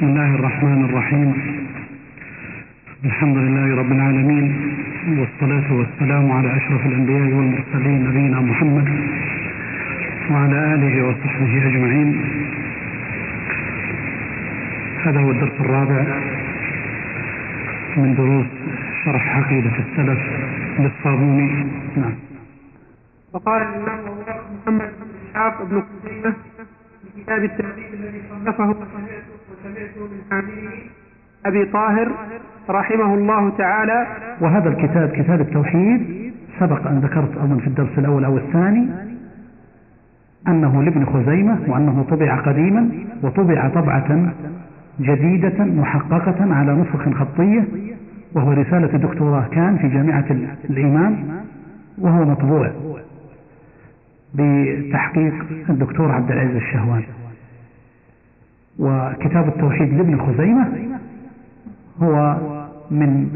بسم الله الرحمن الرحيم. الحمد لله رب العالمين والصلاة والسلام على أشرف الأنبياء والمرسلين نبينا محمد وعلى آله وصحبه أجمعين. هذا هو الدرس الرابع من دروس شرح عقيدة السلف للصابوني. نعم. وقال الإمام محمد بن إسحاق بن خزيمة في كتاب التوحيد الذي صنفه وسمعته من عامله أبي طاهر رحمه الله تعالى. وهذا الكتاب كتاب التوحيد سبق أن ذكرت أظن في الدرس الأول أو الثاني أنه لابن خزيمة وأنه طبع قديما وطبع طبعة جديدة محققة على نسخ خطية وهو رسالة دكتوراه كان في جامعة الإمام وهو مطبوع بتحقيق الدكتور عبد العزيز الشهواني وكتاب التوحيد لابن خزيمة هو من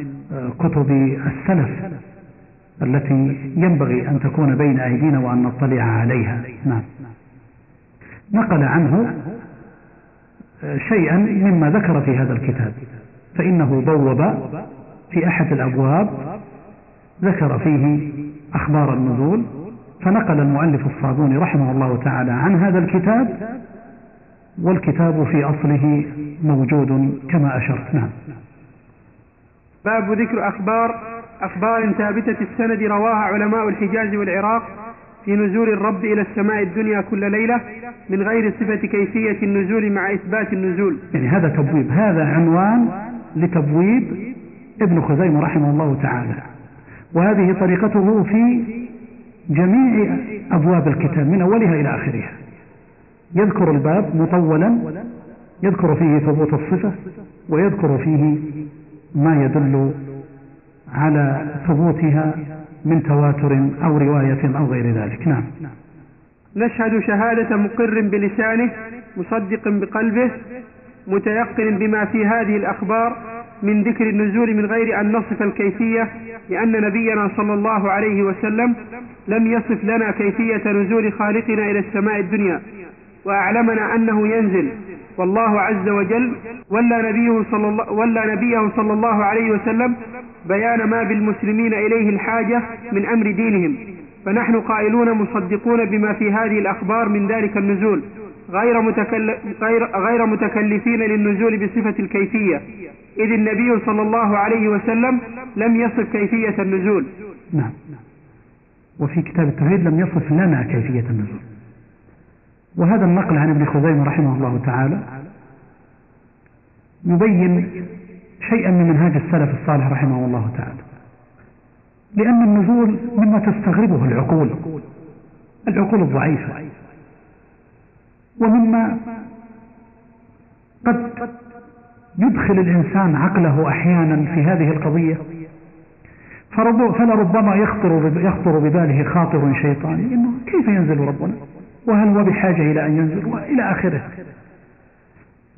كتب السلف التي ينبغي أن تكون بين أيدينا وأن نطلع عليها. نعم. نقل عنه شيئا مما ذكر في هذا الكتاب فإنه بوب في أحد الأبواب ذكر فيه أخبار النزول فنقل المؤلف الصابوني رحمه الله تعالى عن هذا الكتاب والكتاب في أصله موجود كما أشرت نعم باب ذكر أخبار أخبار ثابتة السند رواها علماء الحجاز والعراق في نزول الرب إلى السماء الدنيا كل ليلة من غير صفة كيفية النزول مع إثبات النزول. يعني هذا تبويب هذا عنوان لتبويب ابن خزيمة رحمه الله تعالى. وهذه طريقته في جميع أبواب الكتاب من أولها إلى آخرها. يذكر الباب مطولا يذكر فيه ثبوت الصفة ويذكر فيه ما يدل على ثبوتها من تواتر أو رواية أو غير ذلك. نعم. نشهد شهادة مقر بلسانه مصدق بقلبه متيقن بما في هذه الأخبار من ذكر النزول من غير أن نصف الكيفية لأن نبينا صلى الله عليه وسلم لم يصف لنا كيفية نزول خالقنا إلى السماء الدنيا. وأعلمنا أنه ينزل. والله عز وجل ولا نبيه صلى الله, ولا نبيه صلى الله عليه وسلم بيان ما بالمسلمين إليه الحاجة من أمر دينهم. فنحن قائلون مصدقون بما في هذه الأخبار من ذلك النزول. غير, متكل غير, غير متكلفين للنزول بصفة الكيفية. إذ النبي صلى الله عليه وسلم لم يصف كيفية النزول. نعم. وفي كتاب التوحيد لم يصف لنا كيفية النزول. وهذا النقل عن ابن خزيمة رحمه الله تعالى يبين شيئا من منهاج السلف الصالح رحمه الله تعالى لأن النزول مما تستغربه العقول العقول الضعيفة ومما قد يدخل الإنسان عقله أحيانا في هذه القضية فلربما يخطر يخطر بباله خاطر شيطاني إنه كيف ينزل ربنا؟ وهل هو بحاجة إلى أن ينزل وإلى آخره؟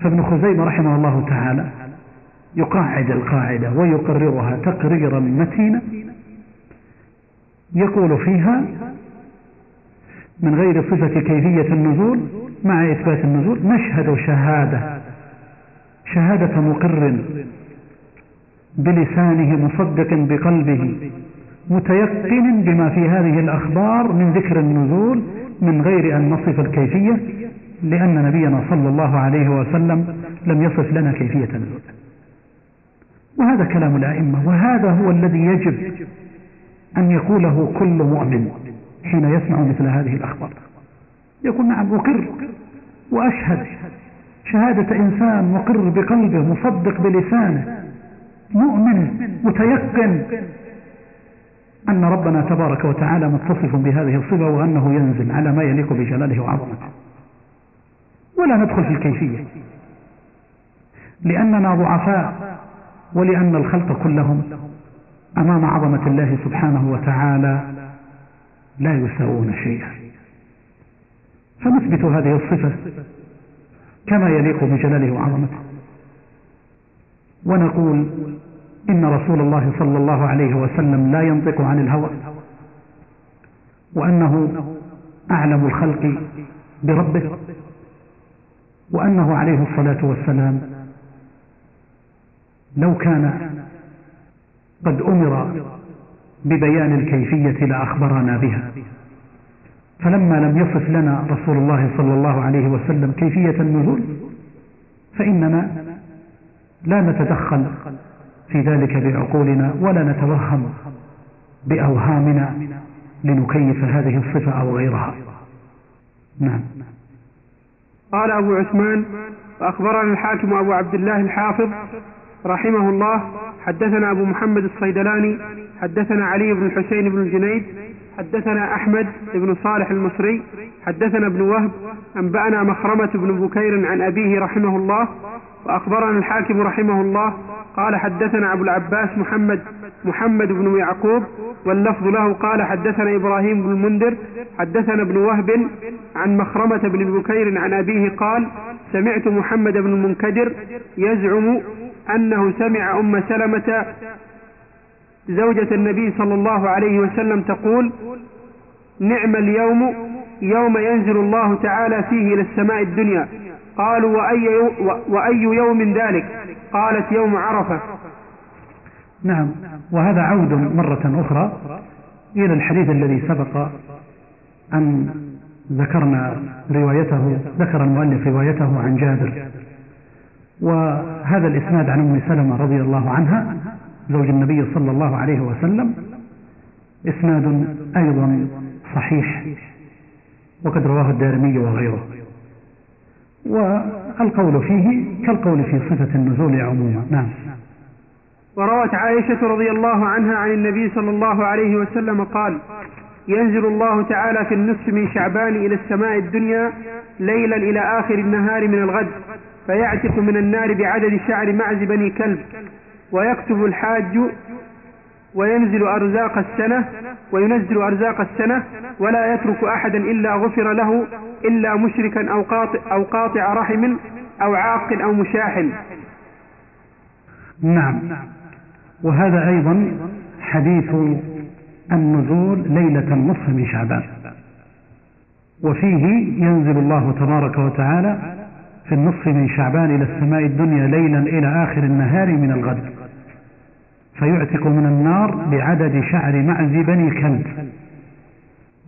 فابن خزيمة رحمه الله تعالى يقاعد القاعدة ويقررها تقريرا متينا يقول فيها من غير صفة كيفية النزول مع إثبات النزول نشهد شهادة شهادة مقر بلسانه مصدق بقلبه متيقن بما في هذه الأخبار من ذكر النزول من غير أن نصف الكيفية لأن نبينا صلى الله عليه وسلم لم يصف لنا كيفية النزول وهذا كلام الأئمة وهذا هو الذي يجب أن يقوله كل مؤمن حين يسمع مثل هذه الأخبار. يقول نعم أقر وأشهد شهادة إنسان مقر بقلبه مصدق بلسانه مؤمن متيقن أن ربنا تبارك وتعالى متصف بهذه الصفة وأنه ينزل على ما يليق بجلاله وعظمته. ولا ندخل في الكيفية. لأننا ضعفاء ولأن الخلق كلهم أمام عظمة الله سبحانه وتعالى لا يساوون شيئا. فنثبت هذه الصفة كما يليق بجلاله وعظمته. ونقول إن رسول الله صلى الله عليه وسلم لا ينطق عن الهوى وأنه أعلم الخلق بربه وأنه عليه الصلاة والسلام لو كان قد أمر ببيان الكيفية لأخبرنا بها. فلما لم يصف لنا رسول الله صلى الله عليه وسلم كيفية النزول فإننا لا نتدخل في ذلك بعقولنا ولا نتوهم بأوهامنا لنكيف هذه الصفة أو غيرها. نعم. قال أبو عثمان وأخبرنا الحاكم أبو عبد الله الحافظ رحمه الله حدثنا أبو محمد الصيدلاني حدثنا علي بن الحسين بن الجنيد حدثنا أحمد بن صالح المصري حدثنا ابن وهب أنبأنا مخرمة بن بكير عن أبيه رحمه الله وأخبرنا الحاكم رحمه الله قال حدثنا أبو العباس محمد محمد بن يعقوب واللفظ له قال حدثنا إبراهيم بن المنذر حدثنا ابن وهب عن مخرمة بن بكير عن أبيه قال سمعت محمد بن المنكدر يزعم أنه سمع أم سلمة زوجة النبي صلى الله عليه وسلم تقول نعم اليوم يوم ينزل الله تعالى فيه إلى السماء الدنيا. قالوا وأي, وأي يوم ذلك؟ قالت يوم عرفة. نعم. وهذا عود مرة أخرى إلى الحديث الذي سبق أن ذكرنا روايته ذكر المؤلف روايته عن جابر. وهذا الإسناد عن أم سلمة رضي الله عنها زوج النبي صلى الله عليه وسلم إسناد أيضا صحيح وقد رواه الدارمي وغيره. والقول فيه كالقول في صفة النزول عموما نعم. وروت عائشة رضي الله عنها عن النبي صلى الله عليه وسلم قال ينزل الله تعالى في النصف من شعبان إلى السماء الدنيا ليلا إلى آخر النهار من الغد فيعتق من النار بعدد شعر معز بني كلب ويكتب الحاج وينزل أرزاق السنة وينزل أرزاق السنة ولا يترك أحدا إلا غفر له إلا مشركا أو قاطع, أو قاطع رحم أو عاق أو مشاحن. نعم. وهذا أيضا حديث النزول ليلة النصف من شعبان. وفيه ينزل الله تبارك وتعالى في النصف من شعبان إلى السماء الدنيا ليلا إلى آخر النهار من الغد. فيعتق من النار بعدد شعر معز بني كلب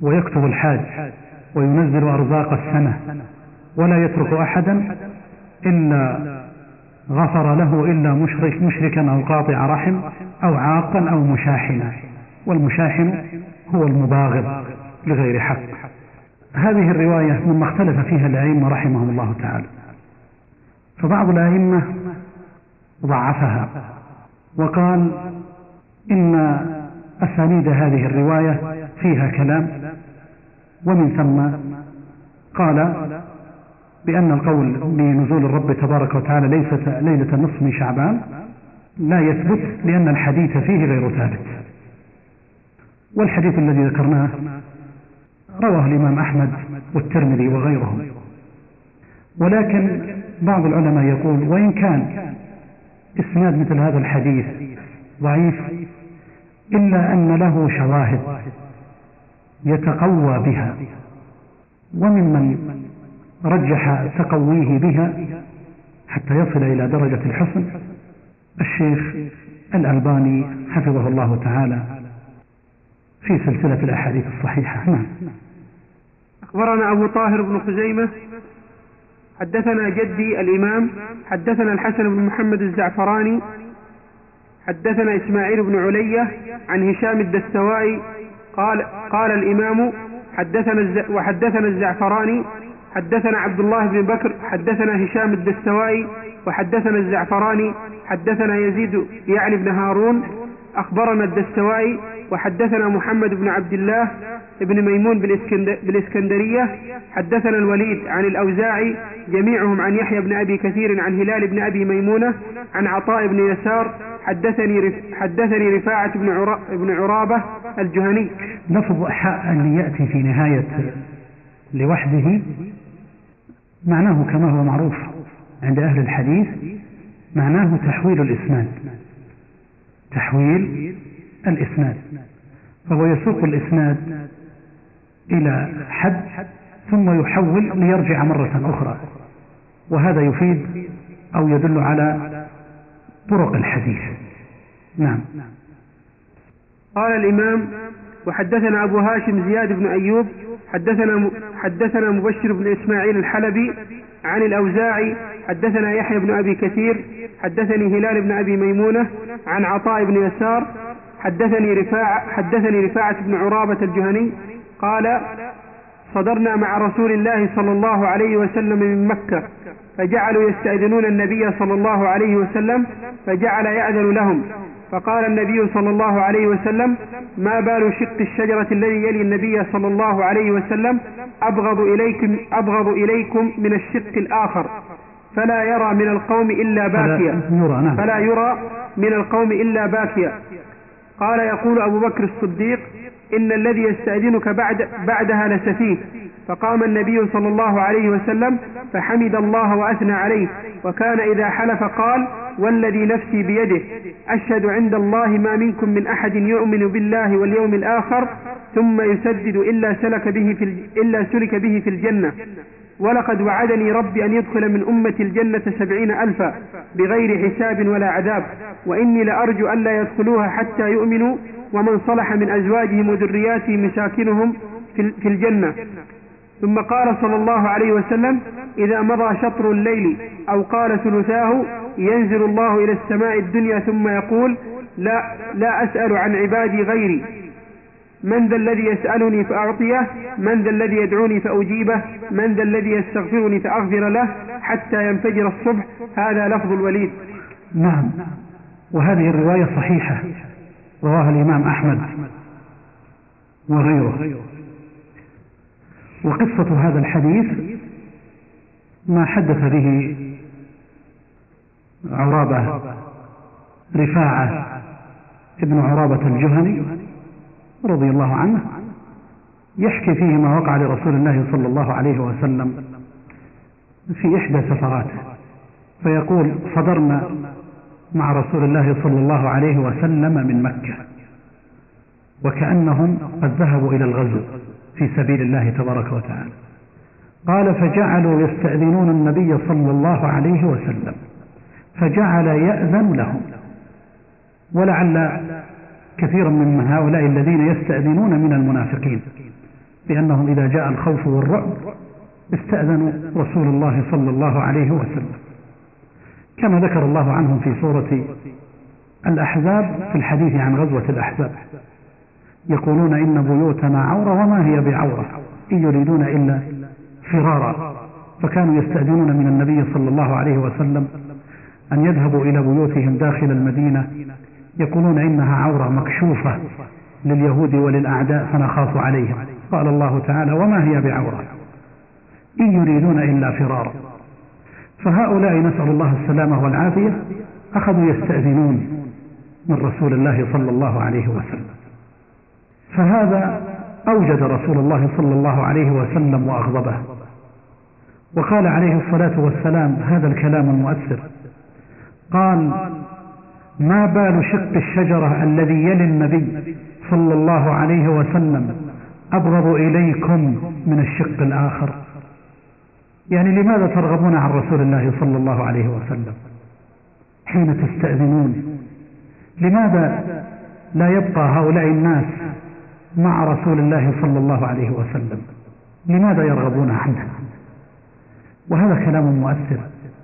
ويكتب الحاج وينزل أرزاق السنة ولا يترك أحدا إلا غفر له إلا مشرك مشركا أو قاطع رحم أو عاقا أو مشاحنا والمشاحن هو المباغض لغير حق. هذه الرواية مما اختلف فيها الأئمة رحمهم الله تعالى فبعض الأئمة ضعفها. وقال إن أسانيد هذه الرواية فيها كلام ومن ثم قال بأن القول بنزول الرب تبارك وتعالى ليست ليلة النصف من شعبان لا يثبت لأن الحديث فيه غير ثابت. والحديث الذي ذكرناه رواه الإمام أحمد والترمذي وغيرهم. ولكن بعض العلماء يقول وإن كان إسناد مثل هذا الحديث ضعيف إلا أن له شواهد يتقوى بها وممن رجح تقويه بها حتى يصل إلى درجة الحسن. الشيخ الألباني حفظه الله تعالى في سلسلة الأحاديث الصحيحة. نعم. أخبرنا أبو طاهر بن خزيمة حدثنا جدي الإمام حدثنا الحسن بن محمد الزعفراني حدثنا إسماعيل بن علية عن هشام الدستوائي قال قال الإمام حدثنا وحدثنا الزعفراني حدثنا عبد الله بن بكر حدثنا هشام الدستوائي وحدثنا الزعفراني حدثنا يزيد يعني بن هارون أخبرنا الدستوائي وحدثنا محمد بن عبد الله بن ميمون بالإسكندرية. حدثنا الوليد عن الأوزاعي جميعهم عن يحيى بن أبي كثير عن هلال بن أبي ميمونة عن عطاء بن يسار. حدثني حدثني رفاعة بن عرا بن عرابة الجهني. لفظ اللي يأتي في نهاية لوحده معناه كما هو معروف عند أهل الحديث معناه تحويل الإسناد. تحويل الإسناد. فهو يسوق الإسناد إلى حد ثم يحول ليرجع مرة أخرى. وهذا يفيد أو يدل على طرق الحديث. نعم. قال الإمام وحدثنا أبو هاشم زياد بن أيوب حدثنا حدثنا مبشر بن إسماعيل الحلبي عن الأوزاعي حدثنا يحيى بن أبي كثير حدثني هلال بن أبي ميمونة عن عطاء بن يسار حدثني رفاعة حدثني رفاعة بن عرابة الجهني قال صدرنا مع رسول الله صلى الله عليه وسلم من مكة فجعلوا يستأذنون النبي صلى الله عليه وسلم فجعل يأذن لهم. فقال النبي صلى الله عليه وسلم ما بال شق الشجرة الذي يلي النبي صلى الله عليه وسلم؟ أبغض إليكم, أبغض إليكم من الشق الآخر. فلا يرى من القوم إلا باكيا فلا يرى نعم. فلا يرى من القوم إلا باكيا قال يقول أبو بكر الصديق إن الذي يستأذنك بعد بعدها لسفيه. فقام النبي صلى الله عليه وسلم فحمد الله وأثنى عليه. وكان إذا حلف قال والذي نفسي بيده أشهد عند الله ما منكم من أحد يؤمن بالله واليوم الآخر ثم يسدد إلا سلك به في إلا سلك به في الجنة. ولقد وعدني ربي أن يدخل من أمة الجنة سبعين ألفا بغير حساب ولا عذاب وإني لأرجو ألا يدخلوها حتى يؤمنوا ومن صلح من أزواجهم وذرياتهم مساكنهم في الجنة. ثم قال صلى الله عليه وسلم إذا مضى شطر الليل أو قال ثلثاه ينزل الله إلى السماء الدنيا ثم يقول لا, لا أسأل عن عبادي غيري. من ذا الذي يسألني فأعطيه من ذا الذي يدعوني فأجيبه من ذا الذي يستغفرني فأغفر له حتى ينفجر الصبح. هذا لفظ الوليد. نعم. وهذه الرواية صحيحة. رواها الإمام أحمد وغيره. وقصة هذا الحديث ما حدث به عرابة رفاعة ابن عرابة الجهني رضي الله عنه يحكي فيه ما وقع لرسول الله صلى الله عليه وسلم في إحدى سفراته فيقول صدرنا مع رسول الله صلى الله عليه وسلم من مكة وكأنهم قد ذهبوا إلى الغزو في سبيل الله تبارك وتعالى. قال فجعلوا يستأذنون النبي صلى الله عليه وسلم فجعل يأذن لهم ولعل كثيرا من هؤلاء الذين يستأذنون من المنافقين لأنهم إذا جاء الخوف والرعب استأذنوا رسول الله صلى الله عليه وسلم. كما ذكر الله عنهم في سورة الأحزاب في الحديث عن غزوة الأحزاب. يقولون إن بيوتنا عورة وما هي بعورة إن يريدون إلا فرارا. فكانوا يستأذنون من النبي صلى الله عليه وسلم أن يذهبوا إلى بيوتهم داخل المدينة يقولون إنها عورة مكشوفة لليهود وللأعداء فنخاف عليهم. قال الله تعالى وما هي بعورة؟ إن يريدون إلا فرارا. فهؤلاء نسأل الله السلامة والعافية أخذوا يستأذنون من رسول الله صلى الله عليه وسلم. فهذا أوجد رسول الله صلى الله عليه وسلم وأغضبه. وقال عليه الصلاة والسلام هذا الكلام المؤثر. قال ما بال شق الشجرة الذي يلي النبي صلى الله عليه وسلم؟ أبغض إليكم من الشق الآخر. يعني لماذا ترغبون عن رسول الله صلى الله عليه وسلم؟ حين تستأذنون. لماذا لا يبقى هؤلاء الناس مع رسول الله صلى الله عليه وسلم؟ لماذا يرغبون عنه؟ وهذا كلام مؤثر.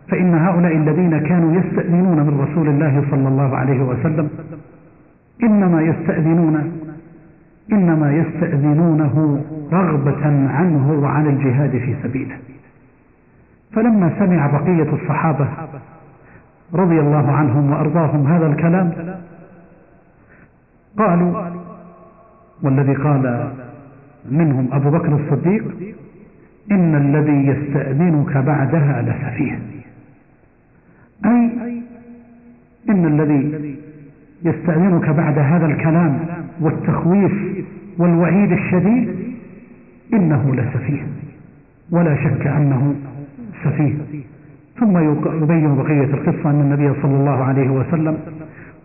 فإن هؤلاء الذين كانوا يستأذنون من رسول الله صلى الله عليه وسلم إنما يستأذنون إنما يستأذنونه رغبة عنه وعن الجهاد في سبيله. فلما سمع بقية الصحابة رضي الله عنهم وأرضاهم هذا الكلام قالوا والذي قال منهم أبو بكر الصديق إن الذي يستأذنك بعدها لسفيه. أي إن الذي يستأذنك بعد هذا الكلام والتخويف والوعيد الشديد إنه لسفيه ولا شك أنه سفيه. ثم يبين بقية القصة أن النبي صلى الله عليه وسلم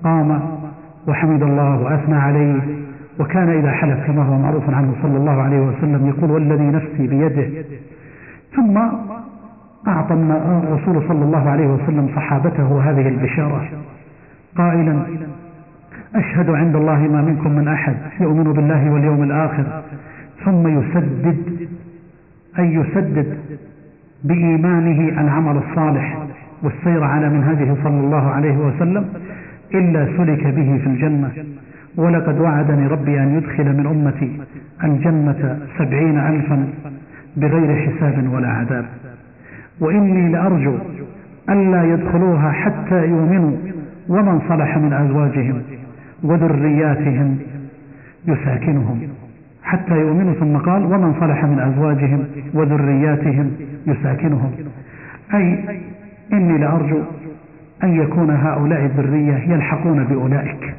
قام وحمد الله وأثنى عليه وكان إذا حلف كما هو معروف عنه صلى الله عليه وسلم يقول والذي نفسي بيده. ثم أعطى الرسول صلى الله عليه وسلم صحابته هذه البشارة. قائلا أشهد عند الله ما منكم من أحد يؤمن بالله واليوم الآخر ثم يسدد أي يسدد بإيمانه العمل الصالح والسير على منهجه صلى الله عليه وسلم إلا سلك به في الجنة. ولقد وعدني ربي أن يدخل من أمتي الجنة سبعين ألفا بغير حساب ولا عذاب. وإني لأرجو ألا يدخلوها حتى يؤمنوا ومن صلح من أزواجهم وذرياتهم يساكنهم حتى يؤمنوا. ثم قال ومن صلح من أزواجهم وذرياتهم يساكنهم. أي إني لأرجو أن يكون هؤلاء الذرية يلحقون بأولئك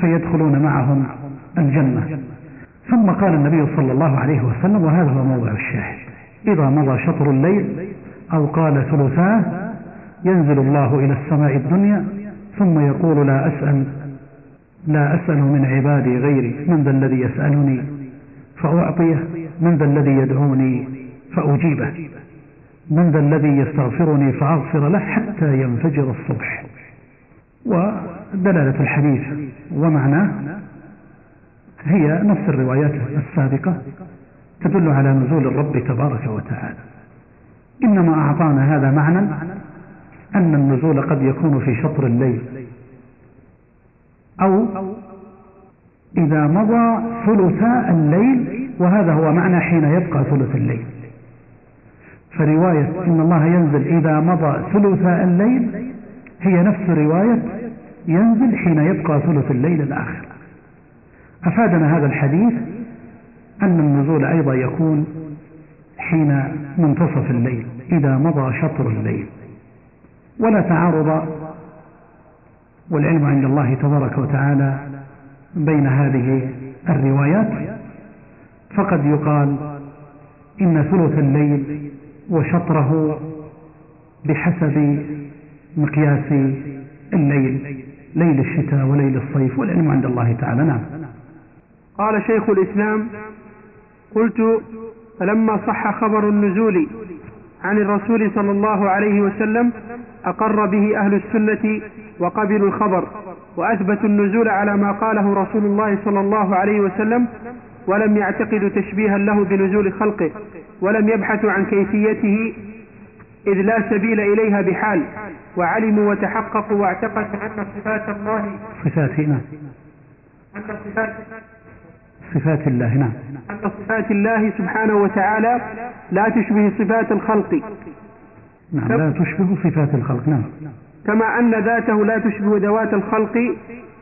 فيدخلون معهم الجنة. ثم قال النبي صلى الله عليه وسلم وهذا هو موضع الشاهد. إذا مضى شطر الليل أو قال ثلثاه ينزل الله إلى السماء الدنيا ثم يقول لا أسأل لا أسأل من عبادي غيري من ذا الذي يسألني؟ فأعطيه من ذا الذي يدعوني؟ فأجيبه. من ذا الذي يستغفرني؟ فأغفر له حتى ينفجر الصبح. ودلالة الحديث ومعناه هي نفس الروايات السابقة تدل على نزول الرب تبارك وتعالى. إنما أعطانا هذا معنى أن النزول قد يكون في شطر الليل. أو إذا مضى ثلثاء الليل وهذا هو معنى حين يبقى ثلث الليل. فرواية إن الله ينزل إذا مضى ثلثاء الليل هي نفس رواية ينزل حين يبقى ثلث الليل الآخر. أفادنا هذا الحديث أن النزول أيضا يكون حين منتصف الليل إذا مضى شطر الليل. ولا تعارض والعلم عند الله تبارك وتعالى بين هذه الروايات. فقد يقال إن ثلث الليل وشطره بحسب مقياس الليل ليل الشتاء وليل الصيف والعلم عند الله تعالى. نعم. قال شيخ الإسلام قلت فلما صح خبر النزول عن الرسول صلى الله عليه وسلم أقر به أهل السنة وقبلوا الخبر وأثبتوا النزول على ما قاله رسول الله صلى الله عليه وسلم ولم يعتقدوا تشبيها له بنزول خلقه ولم يبحثوا عن كيفيته إذ لا سبيل إليها بحال وعلموا وتحققوا واعتقدوا أن صفات الله صفات نعم. أن صفات صفات الله نعم. أن صفات الله سبحانه وتعالى لا تشبه صفات الخلق. نعم لا تشبه صفات الخلق نعم. كما أن ذاته لا تشبه ذوات الخلق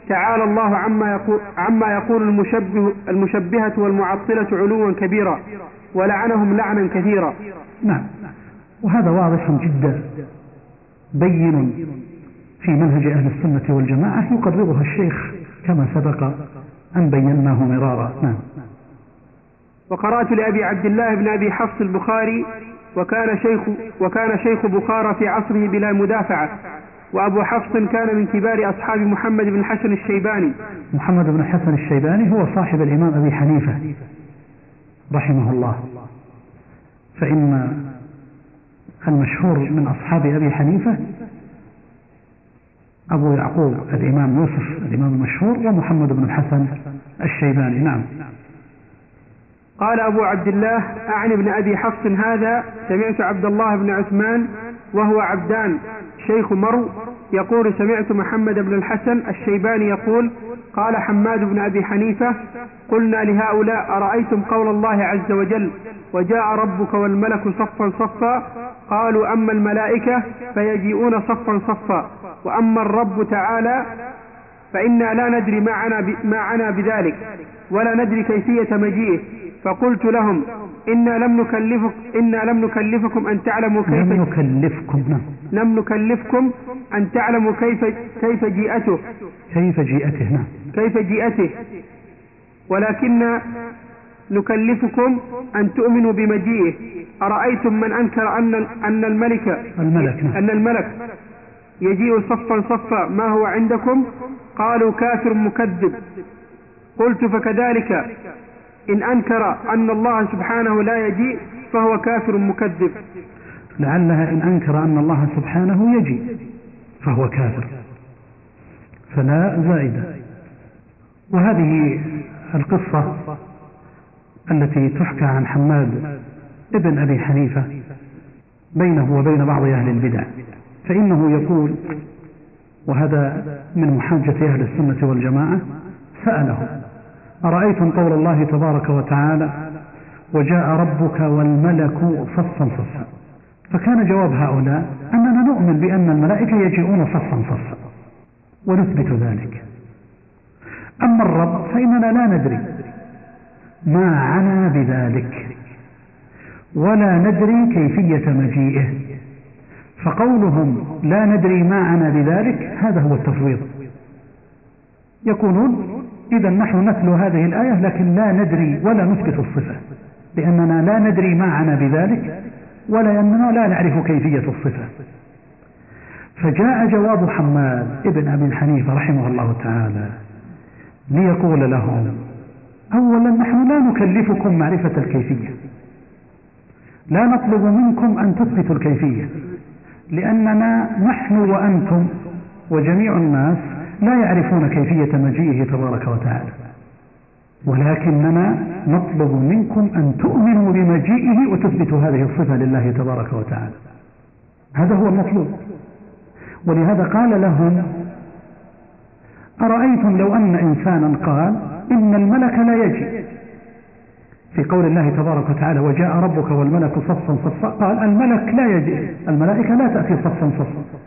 تعالى الله عما يقول, عما يقول المشبه المشبهة والمعطلة علوا كبيرا ولعنهم لعنا كثيرا. نعم. وهذا واضح جدا بين في منهج أهل السنة والجماعة يقررها الشيخ كما سبق أن بيناه مرارا؟ نعم. وقرأت لأبي عبد الله بن أبي حفص البخاري وكان شيخ وكان شيخ بخارى في عصره بلا مدافعة. وأبو حفص كان من كبار أصحاب محمد بن الحسن الشيباني. محمد بن الحسن الشيباني هو صاحب الإمام أبي حنيفة رحمه الله. فإن المشهور من أصحاب أبي حنيفة أبو يعقوب الإمام يوسف الإمام المشهور ومحمد بن الحسن الشيباني. نعم. قال أبو عبد الله أعني ابن أبي حفص هذا سمعت عبد الله بن عثمان وهو عبدان شيخ مرو يقول سمعت محمد بن الحسن الشيباني يقول قال حماد بن أبي حنيفة قلنا لهؤلاء أرأيتم قول الله عز وجل وجاء ربك والملك صفا صفا قالوا أما الملائكة فيجيئون صفا صفا وأما الرب تعالى فإنا لا ندري ما عنا, ما بذلك ولا ندري كيفية مجيئه. فقلت لهم إنا لم نكلفك إنا لم نكلفكم أن تعلموا كيف لم نكلفكم نعم. لم نكلفكم أن تعلموا كيف كيف جيئته. كيف جيئته نعم. كيف جيئته. ولكن نكلفكم أن تؤمنوا بمجيئه. أرأيتم من أنكر أن أن الملك الملك نعم. أن الملك يجيء صفا صفا ما هو عندكم؟ قالوا كافر مكذب. قلت فكذلك. إن أنكر أن الله سبحانه لا يجيء فهو كافر مكذب. لعلها إن أنكر أن الله سبحانه يجي فهو كافر. فلا زائدة وهذه القصة التي تحكى عن حماد ابن أبي حنيفة بينه وبين بعض أهل البدع. فإنه يقول وهذا من محاجة أهل السنة والجماعة سأله أرأيتم قول الله تبارك وتعالى وجاء ربك والملك صفا صفا فكان جواب هؤلاء أننا نؤمن بأن الملائكة يجيئون صفا صفا ونثبت ذلك. أما الرب فإننا لا ندري ما عنا بذلك ولا ندري كيفية مجيئه. فقولهم لا ندري ما عنا بذلك هذا هو التفويض. يقولون إذا نحن نتلو هذه الآية لكن لا ندري ولا نثبت الصفة لأننا لا ندري ما عنا بذلك ولا أننا لا نعرف كيفية الصفة. فجاء جواب حماد ابن أبي حنيفة رحمه الله تعالى ليقول لهم أولا نحن لا نكلفكم معرفة الكيفية. لا نطلب منكم أن تثبتوا الكيفية لأننا نحن وأنتم وجميع الناس لا يعرفون كيفية مجيئه تبارك وتعالى. ولكننا نطلب منكم أن تؤمنوا بمجيئه وتثبتوا هذه الصفة لله تبارك وتعالى. هذا هو المطلوب. ولهذا قال لهم أرأيتم لو أن إنسانا قال إن الملك لا يجي. في قول الله تبارك وتعالى وجاء ربك والملك صفا صفا. قال الملك لا يجي. الملائكة لا تأتي صفا صفا.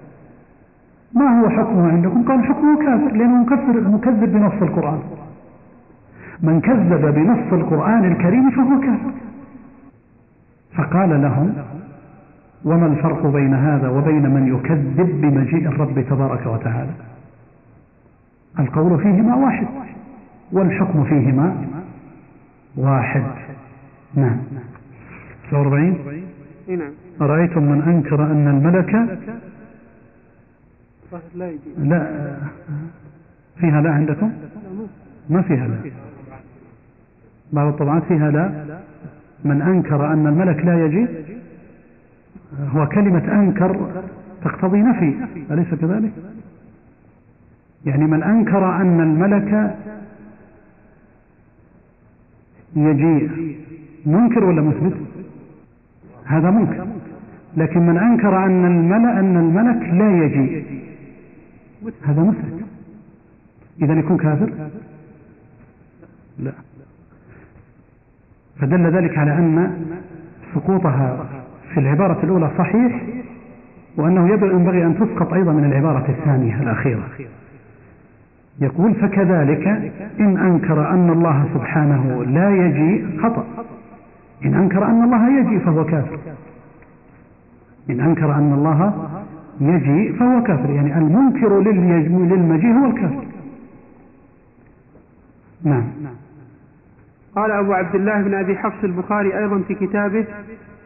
ما هو حكمه عندكم؟ قال حكمه كافر لأنه مكفر مكذب بنص القرآن. من كذب بنص القرآن الكريم فهو كافر. فقال لهم وما الفرق بين هذا وبين من يكذب بمجيء الرب تبارك وتعالى؟ القول فيهما واحد والحكم فيهما واحد. نعم. 49 نعم. أرأيتم من أنكر أن الملك لا لا فيها لا عندكم؟ ما فيها لا. بعض الطبعات فيها لا. من أنكر أن الملك لا يجي هو كلمة أنكر تقتضي نفي أليس كذلك؟ يعني من أنكر أن الملك يجيء منكر ولا مثبت؟ هذا منكر. لكن من أنكر أن الملك أن الملك لا يجيء هذا مثبت إذا يكون كافر؟ لا. فدل ذلك على أن سقوطها في العبارة الأولى صحيح وأنه ينبغي أن تسقط أيضا من العبارة الثانية الأخيرة. يقول فكذلك إن أنكر أن الله سبحانه لا يجي خطأ. إن أنكر أن الله يجي فهو كافر. إن أنكر أن الله يجي فهو كافر. يعني المنكر للمجيء هو الكافر. نعم. قال أبو عبد الله بن أبي حفص البخاري أيضا في كتابه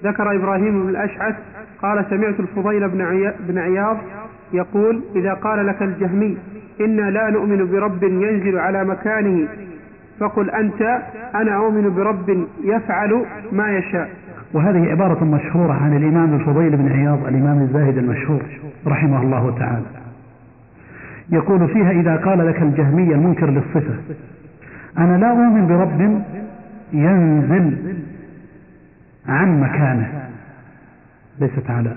ذكر إبراهيم بن الأشعث قال سمعت الفضيل. بن عياض يقول إذا قال لك الجهمي إنا لا نؤمن برب ينزل على مكانه فقل أنت أنا أؤمن برب يفعل ما يشاء. وهذه عبارة مشهورة عن الإمام الفضيل بن عياض الإمام الزاهد المشهور رحمه الله تعالى. يقول فيها إذا قال لك الجهمي المنكر للصفة أنا لا أؤمن برب ينزل عن مكانه. ليس تعالى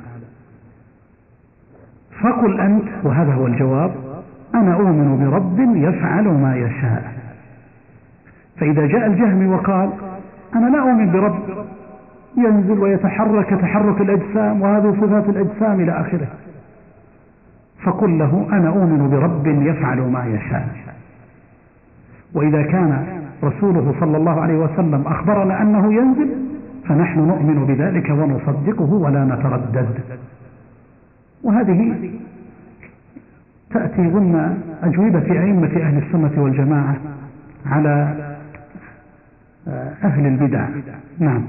فقل أنت وهذا هو الجواب أنا أؤمن برب يفعل ما يشاء. فإذا جاء الجهمي وقال أنا لا أؤمن برب ينزل ويتحرك تحرك الأجسام وهذه صفات الأجسام إلى آخره. فقل له أنا أؤمن برب يفعل ما يشاء. وإذا كان رسوله صلى الله عليه وسلم أخبرنا أنه ينزل فنحن نؤمن بذلك ونصدقه ولا نتردد. وهذه تأتي ضمن أجوبة أئمة أهل السنة والجماعة على أهل البدع. نعم.